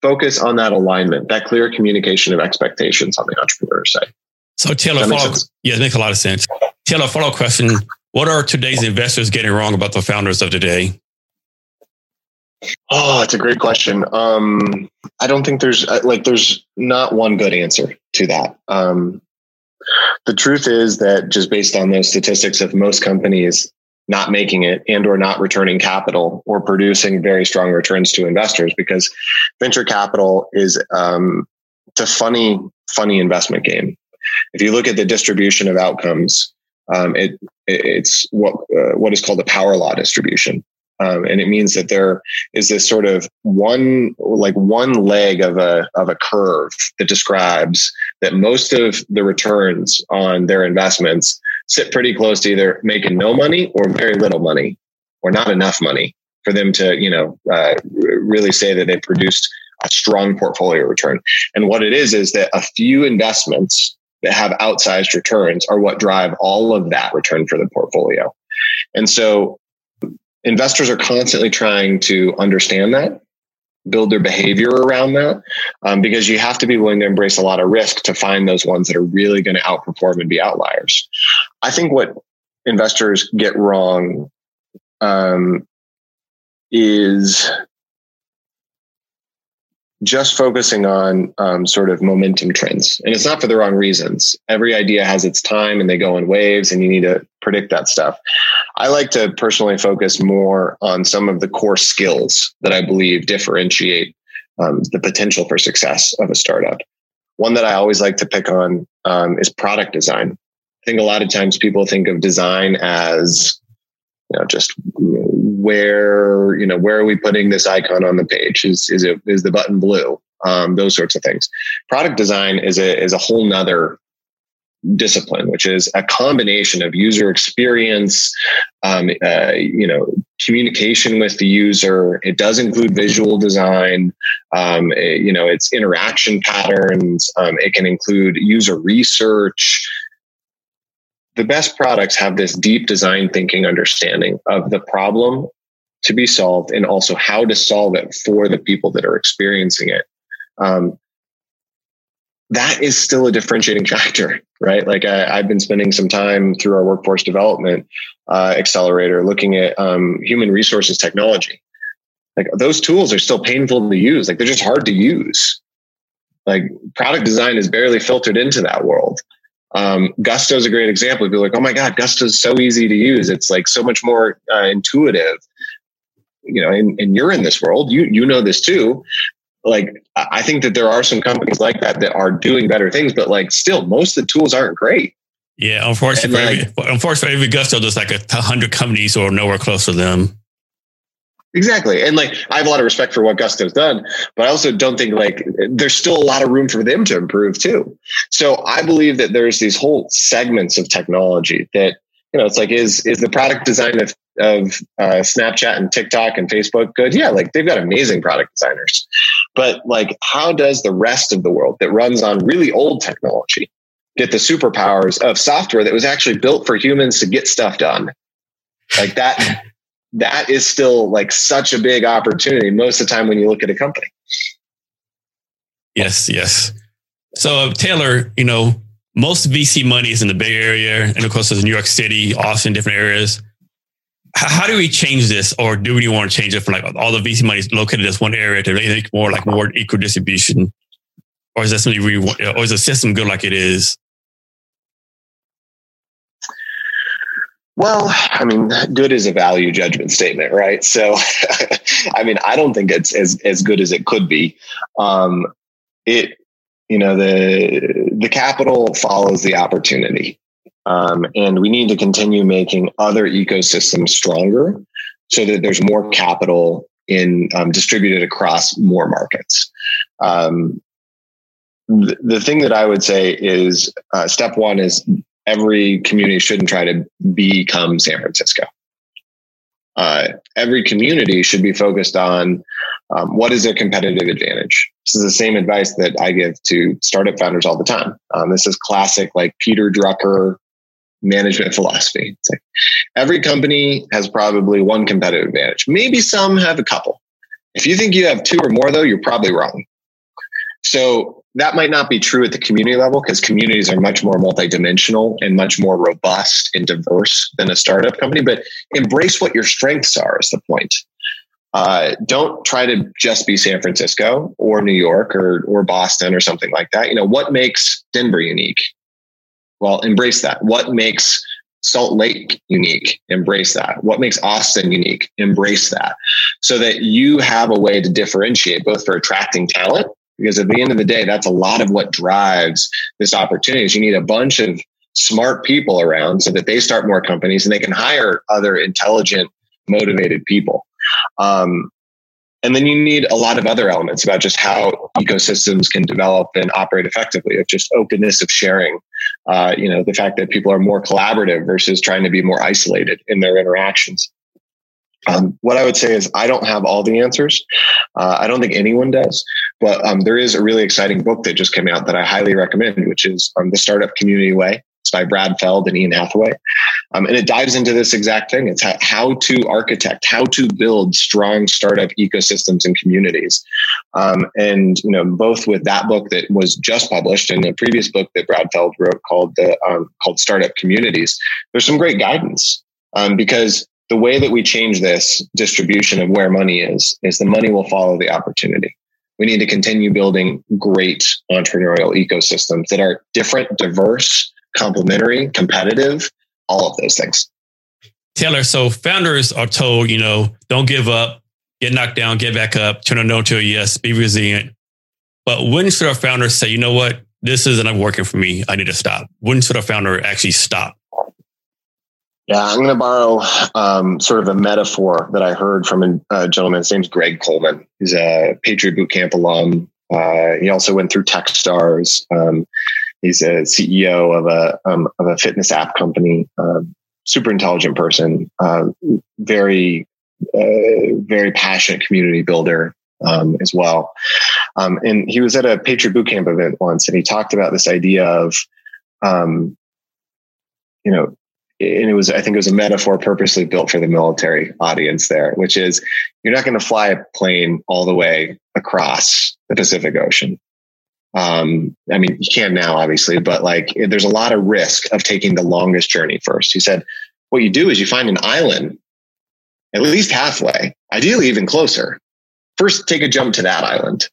focus on that alignment, that clear communication of expectations on the entrepreneur side. So, Taylor, follow, yeah, it makes a lot of sense. Taylor, follow up question: What are today's investors getting wrong about the founders of today? Oh, it's a great question. Um, I don't think there's uh, like there's not one good answer to that. Um, the truth is that just based on those statistics of most companies not making it and or not returning capital or producing very strong returns to investors because venture capital is um, it's a funny funny investment game if you look at the distribution of outcomes um, it, it, it's what uh, what is called a power law distribution um, and it means that there is this sort of one, like one leg of a, of a curve that describes that most of the returns on their investments sit pretty close to either making no money or very little money or not enough money for them to, you know, uh, really say that they produced a strong portfolio return. And what it is, is that a few investments that have outsized returns are what drive all of that return for the portfolio. And so investors are constantly trying to understand that build their behavior around that um, because you have to be willing to embrace a lot of risk to find those ones that are really going to outperform and be outliers. I think what investors get wrong um, is just focusing on um, sort of momentum trends. And it's not for the wrong reasons. Every idea has its time and they go in waves, and you need to predict that stuff. I like to personally focus more on some of the core skills that I believe differentiate um, the potential for success of a startup. One that I always like to pick on um, is product design. I think a lot of times people think of design as you know just where you know where are we putting this icon on the page? Is is it is the button blue? Um, those sorts of things. Product design is a is a whole nother discipline, which is a combination of user experience, um, uh, you know, communication with the user. It does include visual design. Um, it, you know, it's interaction patterns. Um, it can include user research. The best products have this deep design thinking understanding of the problem to be solved and also how to solve it for the people that are experiencing it. Um, that is still a differentiating [LAUGHS] factor, right? Like I, have been spending some time through our workforce development uh, accelerator looking at um, human resources technology. Like those tools are still painful to use. Like they're just hard to use. Like product design is barely filtered into that world. Um, Gusto is a great example. People are like, oh my God, Gusto is so easy to use. It's like so much more uh, intuitive. You know, and, and you're in this world. You you know this too like I think that there are some companies like that that are doing better things, but like still, most of the tools aren't great. Yeah, unfortunately, for like, every, unfortunately, every Gusto, there's like a hundred companies or nowhere close to them. Exactly, and like I have a lot of respect for what Gusto's done, but I also don't think like there's still a lot of room for them to improve too. So I believe that there's these whole segments of technology that you know, it's like is is the product design of of uh, Snapchat and TikTok and Facebook good? Yeah, like they've got amazing product designers, but like, how does the rest of the world that runs on really old technology get the superpowers of software that was actually built for humans to get stuff done? Like that. that is still like such a big opportunity most of the time when you look at a company. Yes, yes. So uh, Taylor, you know, most VC money is in the Bay Area, and of course, there's New York City, Austin, different areas. How, do we change this, or do we want to change it from like all the VC money is located in one area to make more like more equal distribution, or is that something we want, or is the system good like it is? Well, I mean, good is a value judgment statement, right? So, [LAUGHS] I mean, I don't think it's as as good as it could be. Um, it you know the the capital follows the opportunity um, and we need to continue making other ecosystems stronger so that there's more capital in um, distributed across more markets um, the, the thing that i would say is uh, step one is every community shouldn't try to become san francisco uh, every community should be focused on um, what is their competitive advantage. This is the same advice that I give to startup founders all the time. Um, this is classic, like Peter Drucker management philosophy. It's like every company has probably one competitive advantage. Maybe some have a couple. If you think you have two or more, though, you're probably wrong. So that might not be true at the community level because communities are much more multidimensional and much more robust and diverse than a startup company. But embrace what your strengths are is the point. Uh, don't try to just be San Francisco or New York or or Boston or something like that. You know what makes Denver unique? Well, embrace that. What makes Salt Lake unique? Embrace that. What makes Austin unique? Embrace that. So that you have a way to differentiate both for attracting talent because at the end of the day, that's a lot of what drives this opportunity is you need a bunch of smart people around so that they start more companies and they can hire other intelligent, motivated people. Um, and then you need a lot of other elements about just how ecosystems can develop and operate effectively of just openness of sharing. Uh, you know, the fact that people are more collaborative versus trying to be more isolated in their interactions. Um, what I would say is I don't have all the answers. Uh, I don't think anyone does, but um, there is a really exciting book that just came out that I highly recommend, which is um, The Startup Community Way. It's by Brad Feld and Ian Hathaway. Um, and it dives into this exact thing. It's how, to architect, how to build strong startup ecosystems and communities. Um, and, you know, both with that book that was just published and the previous book that Brad Feld wrote called the, um, called Startup Communities, there's some great guidance um, because the way that we change this distribution of where money is, is the money will follow the opportunity. We need to continue building great entrepreneurial ecosystems that are different, diverse, complementary, competitive, all of those things. Taylor, so founders are told, you know, don't give up, get knocked down, get back up, turn a no to a yes, be resilient. But when should our founder say, you know what, this isn't working for me, I need to stop? When should a founder actually stop? Yeah, I'm going to borrow um, sort of a metaphor that I heard from a, a gentleman. His name's Greg Coleman. He's a Patriot Boot Camp alum. Uh, he also went through TechStars. Um, he's a CEO of a um, of a fitness app company. Um, super intelligent person. Uh, very uh, very passionate community builder um, as well. Um, and he was at a Patriot Boot Camp event once, and he talked about this idea of, um, you know, and it was I think it was a metaphor purposely built for the military audience there, which is you're not going to fly a plane all the way across the Pacific Ocean. Um, I mean, you can now, obviously, but like there's a lot of risk of taking the longest journey first. He said, what you do is you find an island at least halfway, ideally even closer. First, take a jump to that island,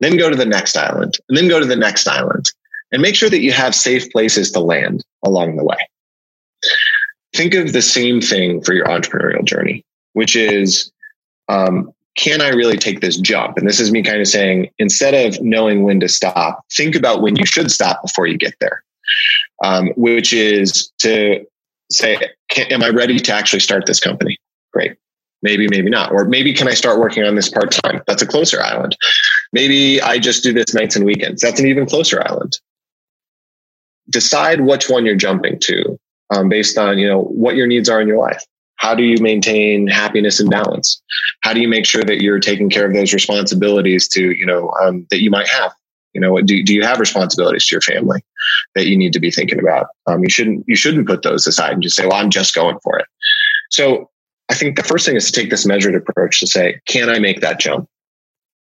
then go to the next island, and then go to the next island, and make sure that you have safe places to land along the way think of the same thing for your entrepreneurial journey, which is, um, can I really take this jump? And this is me kind of saying, instead of knowing when to stop, think about when you should stop before you get there, um, which is to say, can, am I ready to actually start this company? Great. Maybe, maybe not. Or maybe can I start working on this part time? That's a closer island. Maybe I just do this nights and weekends. That's an even closer island. Decide which one you're jumping to um, based on you know what your needs are in your life how do you maintain happiness and balance? How do you make sure that you're taking care of those responsibilities to you know um, that you might have? You know do, do you have responsibilities to your family that you need to be thinking about? Um, you shouldn't you shouldn't put those aside and just say well i'm just going for it. So i think the first thing is to take this measured approach to say can i make that jump?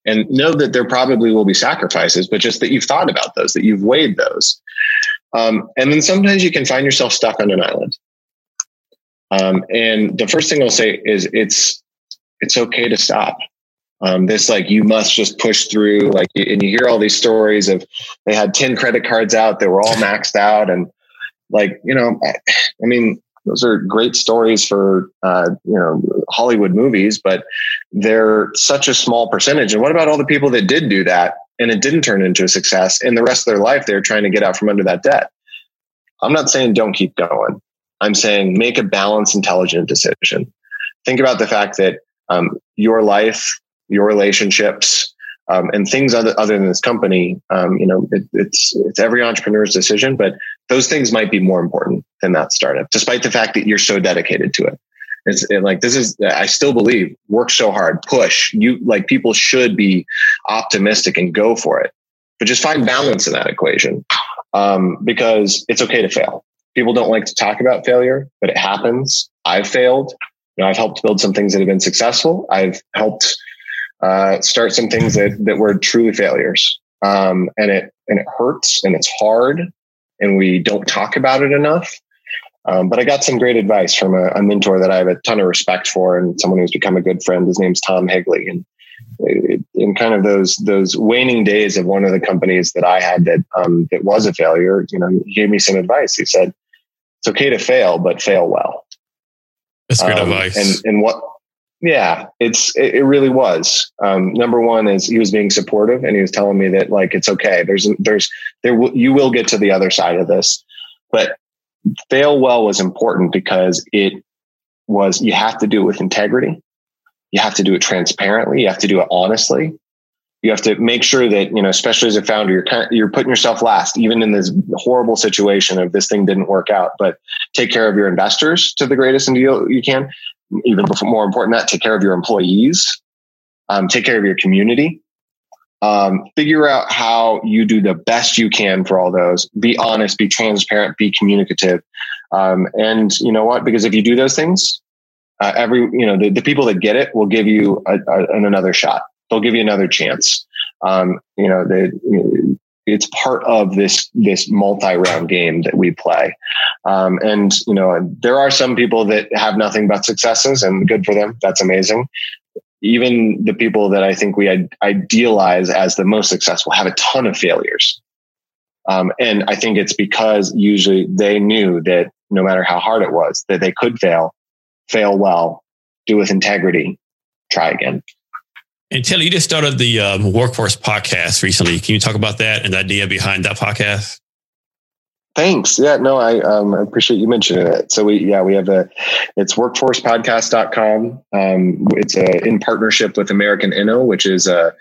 And know that there probably will be sacrifices but just that you've thought about those that you've weighed those. Um, and then sometimes you can find yourself stuck on an island. Um, and the first thing I'll say is it's it's okay to stop. Um, this like you must just push through. Like, and you hear all these stories of they had ten credit cards out, they were all maxed out, and like you know, I, I mean, those are great stories for uh, you know Hollywood movies, but they're such a small percentage. And what about all the people that did do that and it didn't turn into a success. And the rest of their life, they're trying to get out from under that debt. I'm not saying don't keep going. I'm saying make a balanced, intelligent decision. Think about the fact that um, your life, your relationships, um, and things other, other than this company, um, you know, it, it's it's every entrepreneur's decision, but those things might be more important than that startup, despite the fact that you're so dedicated to it. It's it, like this is I still believe work so hard, push. You like people should be optimistic and go for it, but just find balance in that equation um, because it's okay to fail. People don't like to talk about failure, but it happens. I've failed. You know, I've helped build some things that have been successful. I've helped uh, start some things that that were truly failures, um, and it and it hurts and it's hard, and we don't talk about it enough. Um, but I got some great advice from a, a, mentor that I have a ton of respect for, and someone who's become a good friend. His name's Tom Higley, and in kind of those those waning days of one of the companies that I had that um, that was a failure, you know, he gave me some advice. He said, "It's okay to fail, but fail well." That's great um, advice. And and what? Yeah, it's it, it really was. Um, number one is he was being supportive, and he was telling me that like it's okay. There's there's there w- you will get to the other side of this, but fail well was important because it was you have to do it with integrity you have to do it transparently you have to do it honestly you have to make sure that you know especially as a founder you're kind of, you're putting yourself last even in this horrible situation of this thing didn't work out but take care of your investors to the greatest deal you can even more important that take care of your employees um, take care of your community um, figure out how you do the best you can for all those. Be honest, be transparent, be communicative. Um, and you know what? Because if you do those things, uh, every, you know, the, the, people that get it will give you a, a, another shot. They'll give you another chance. Um, you know, they, it's part of this this multi-round game that we play um, and you know there are some people that have nothing but successes and good for them that's amazing even the people that I think we idealize as the most successful have a ton of failures. Um, and I think it's because usually they knew that no matter how hard it was, that they could fail, fail well, do with integrity, try again. And Taylor, you just started the um, Workforce podcast recently. Can you talk about that and the idea behind that podcast? Thanks. Yeah, no, I um, appreciate you mentioning it. So we, yeah, we have a, it's workforcepodcast.com. Um, it's a, in partnership with American Inno, which is a,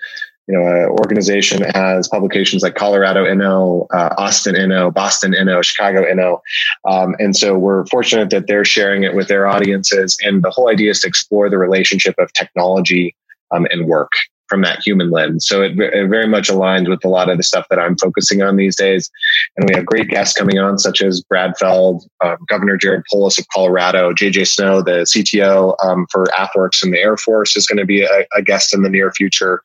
you know, an organization that has publications like Colorado Inno, uh, Austin Inno, Boston Inno, Chicago Inno. Um, and so we're fortunate that they're sharing it with their audiences. And the whole idea is to explore the relationship of technology um, and work from that human lens. So it, it, very much aligns with a lot of the stuff that I'm focusing on these days. And we have great guests coming on, such as Brad Feld, um, Governor Jared Polis of Colorado, JJ Snow, the CTO um, for AFWERX in the Air Force, is going to be a, a, guest in the near future.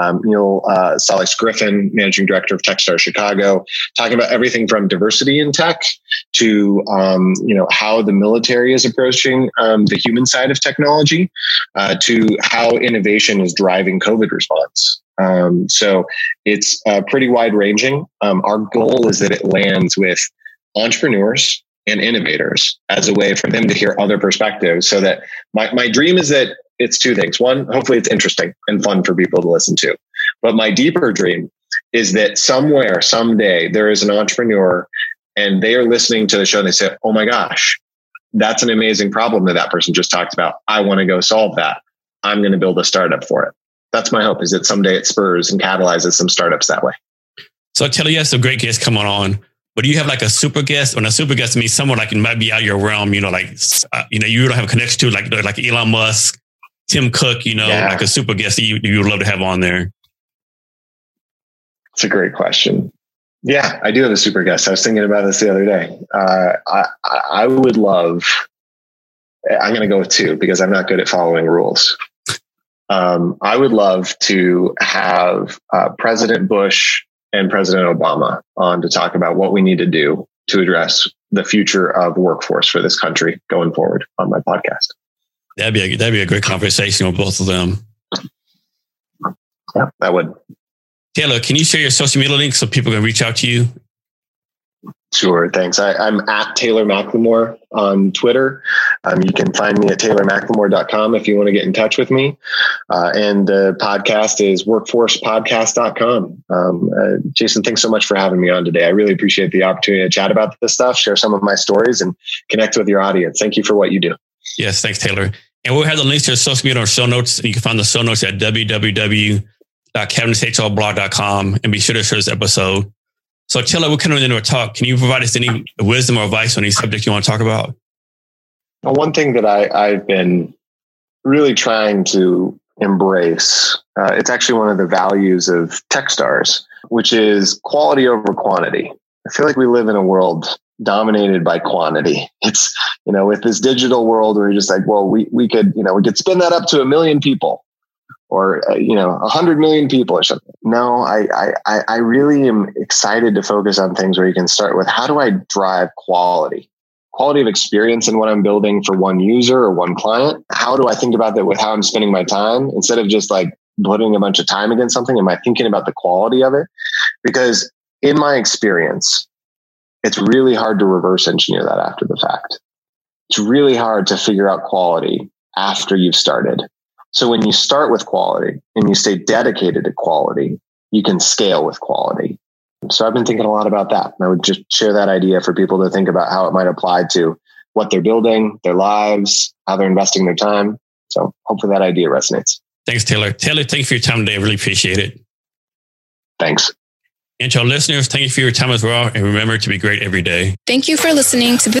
Um, Neil uh, Griffin, Managing Director of Techstar Chicago, talking about everything from diversity in tech to um, you know how the military is approaching um, the human side of technology uh, to how innovation is driving COVID response. Um, so it's uh, pretty wide ranging. Um, our goal is that it lands with entrepreneurs and innovators as a way for them to hear other perspectives. So that my, my dream is that it's two things. One, hopefully it's interesting and fun for people to listen to. But my deeper dream is that somewhere, someday, there is an entrepreneur and they are listening to the show and they say, Oh my gosh, that's an amazing problem that that person just talked about. I want to go solve that. I'm going to build a startup for it that's my hope is that someday it spurs and catalyzes some startups that way. So I tell you have some great guests coming on, but do you have like a super guest? When a super guest means someone like it might be out of your realm, you know, like uh, you know, you don't have a connection to like like Elon Musk, Tim Cook, you know, yeah. like a super guest that you you would love to have on there. It's a great question. Yeah, I do have a super guest. I was thinking about this the other day. Uh, I I would love. I'm going to go with two because I'm not good at following rules. Um, I would love to have uh, President Bush and President Obama on to talk about what we need to do to address the future of workforce for this country going forward on my podcast. That'd be a, that'd be a great conversation with both of them. Yeah, that would. Taylor, can you share your social media links so people can reach out to you Sure, thanks. I, am at Taylor McLemore on Twitter. Um, you can find me at taylormclemore.com if you want to get in touch with me. Uh, and the podcast is workforcepodcast.com. Um, uh, Jason, thanks so much for having me on today. I really appreciate the opportunity to chat about this stuff, share some of my stories, and connect with your audience. Thank you for what you do. Yes, thanks, Taylor. And we'll have the links to the social media on our show notes. You can find the show notes at www.cavnesshrblog.com and be sure to share this episode so, Taylor, we're coming into a talk. Can you provide us any wisdom or advice on any subject you want to talk about? Well, one thing that I, I've been really trying to embrace, uh, it's actually one of the values of Techstars, which is quality over quantity. I feel like we live in a world dominated by quantity. [LAUGHS] It's, you know, with this digital world where you're just like, well, we, we could, you know, we could spin that up to a million people or uh, you know a hundred million people or something. No, I, I I really am excited to focus on things where you can start with how do I drive quality, quality of experience in what I'm building for one user or one client. How do I think about that with how I'm spending my time instead of just like putting a bunch of time against something? Am I thinking about the quality of it? Because in my experience, it's really hard to reverse engineer that after the fact. It's really hard to figure out quality after you've started so when you start with quality and you stay dedicated to quality, you can scale with quality. So I've been thinking a lot about that. And I would just share that idea for people to think about how it might apply to what they're building, their lives, how they're investing their time. So hopefully that idea resonates. Thanks, Taylor. Taylor, thank you for your time today. I really appreciate it. Thanks. And to our listeners, thank you for your time as well. And remember to be great every day. Thank you for listening to this.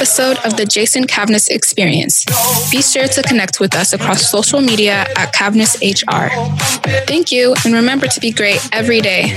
Episode of the Jason Cavness Experience. Be sure to connect with us across social media at cavnessHR. Thank you, and remember to be great every day.